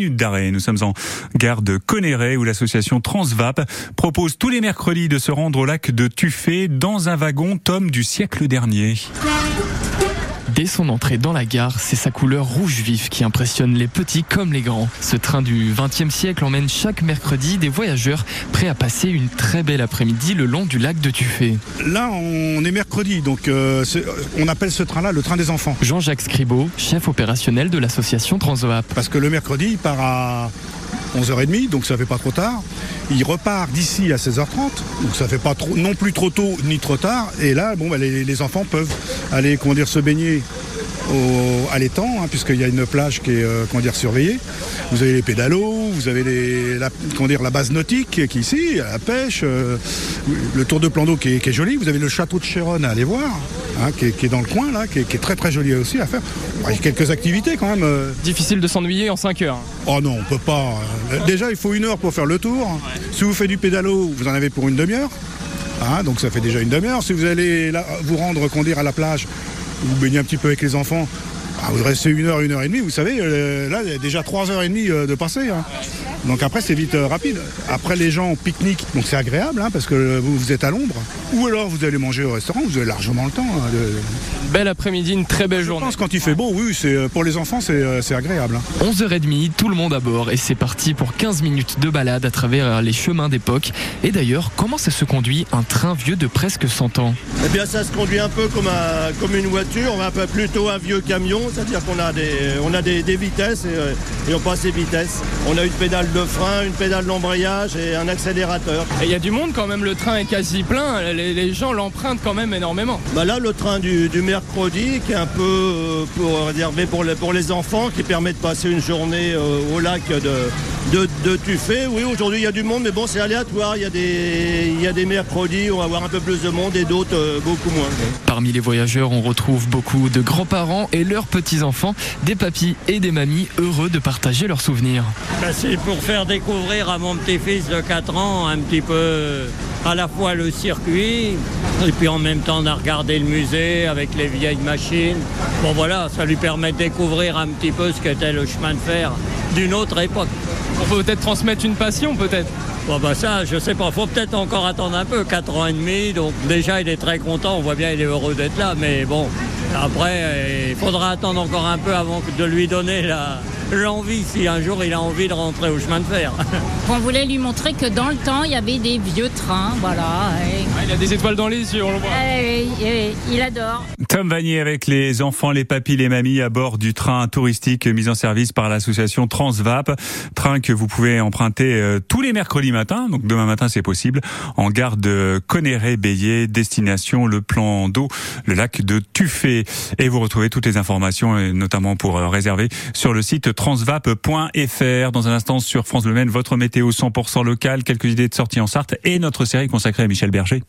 d'arrêt. Nous sommes en gare de Connéret où l'association Transvap propose tous les mercredis de se rendre au lac de Tuffet dans un wagon tome du siècle dernier. Dès son entrée dans la gare, c'est sa couleur rouge vif qui impressionne les petits comme les grands. Ce train du 20e siècle emmène chaque mercredi des voyageurs prêts à passer une très belle après-midi le long du lac de Tuffet. Là, on est mercredi, donc euh, on appelle ce train-là le train des enfants. Jean-Jacques Scribeau, chef opérationnel de l'association Transvap. Parce que le mercredi, il part à 11h30, donc ça fait pas trop tard. Il repart d'ici à 16h30, donc ça fait pas trop, non plus trop tôt ni trop tard. Et là, bon, bah, les, enfants peuvent aller, comment dire, se baigner à l'étang, hein, puisqu'il y a une plage qui est euh, comment dire, surveillée. Vous avez les pédalos, vous avez les, la, comment dire, la base nautique qui est ici, la pêche, euh, le tour de plan d'eau qui, est joli. Vous avez le château de Chéronne à aller voir, hein, qui, est, dans le coin, là, qui est, très très joli aussi à faire. il y a quelques activités quand même. Euh. Difficile de s'ennuyer en 5 heures. Oh non, on peut pas. Déjà, il faut une heure pour faire le tour. Si vous faites du pédalo, vous en avez pour une demi-heure. Hein, donc ça fait déjà une demi-heure. Si vous allez vous rendre conduire à la plage, vous baignez un petit peu avec les enfants, ah, vous restez une heure, une heure et demie, vous savez, euh, là, déjà trois heures et demie euh, de passer. Hein. Donc après, c'est vite euh, rapide. Après, les gens pique-nique, donc c'est agréable, hein, parce que vous, vous êtes à l'ombre. Ou alors, vous allez manger au restaurant, vous avez largement le temps. Hein, Belle après-midi, une très belle journée. Je pense quand il fait beau, oui, c'est pour les enfants, c'est agréable. 11h30, tout le monde à bord, et c'est parti pour 15 minutes de balade à travers les chemins d'époque. Et d'ailleurs, comment ça se conduit un train vieux de presque 100 ans? Eh bien, ça se conduit un peu comme, comme une voiture, un peu plutôt un vieux camion c'est-à-dire qu'on a des, on a des, vitesses euh, et, on passe les vitesses. On a une pédale de frein, une pédale d'embrayage et un accélérateur. Et il y a du monde quand même, le train est quasi plein, les, gens l'empruntent quand même énormément. Bah là, le train du, mercredi qui est un peu euh, pour, réservé pour les, pour les enfants, qui permet de passer une journée euh, au lac de, de, Tuffet. Oui, aujourd'hui il y a du monde, mais bon, c'est aléatoire. Il y, a des, il y a des mercredis, on va avoir un peu plus de monde et d'autres beaucoup moins. Parmi les voyageurs, on retrouve beaucoup de grands-parents et leurs petits-enfants, des papis et des mamies heureux de partager leurs souvenirs. C'est pour faire découvrir à mon petit-fils de 4 ans un petit peu à la fois le circuit et puis en même temps on a regardé le musée avec les vieilles machines. Bon voilà, ça lui permet de découvrir un petit peu ce qu'était le chemin de fer d'une autre époque. On peut peut-être transmettre une passion peut-être. Bon bah ça, je sais pas, faut peut-être encore attendre un peu, 4 ans et demi, donc déjà il est très content, on voit bien il est heureux d'être là, mais bon, après euh, il faudra attendre encore un peu avant de lui donner la, l'envie si un jour il a envie de rentrer au chemin de fer. On voulait lui montrer que dans le temps, il y avait des vieux trains, voilà. il a des étoiles dans les yeux, on le voit. il adore. Tom Vanier avec les enfants, les papis, les mamies à bord du train touristique mis en service par l'association Transvap. Train que vous pouvez emprunter euh, tous les mercredis matins, donc demain matin c'est possible, en gare de Connéret-Bélier, destination le plan d'eau, le lac de Tuffet. Et vous retrouvez toutes les informations, notamment pour euh, réserver, sur le site transvap.fr. Dans un instant sur France Le Maine, votre météo 100% local, quelques idées de sortie en Sarthe et notre série consacrée à Michel Berger.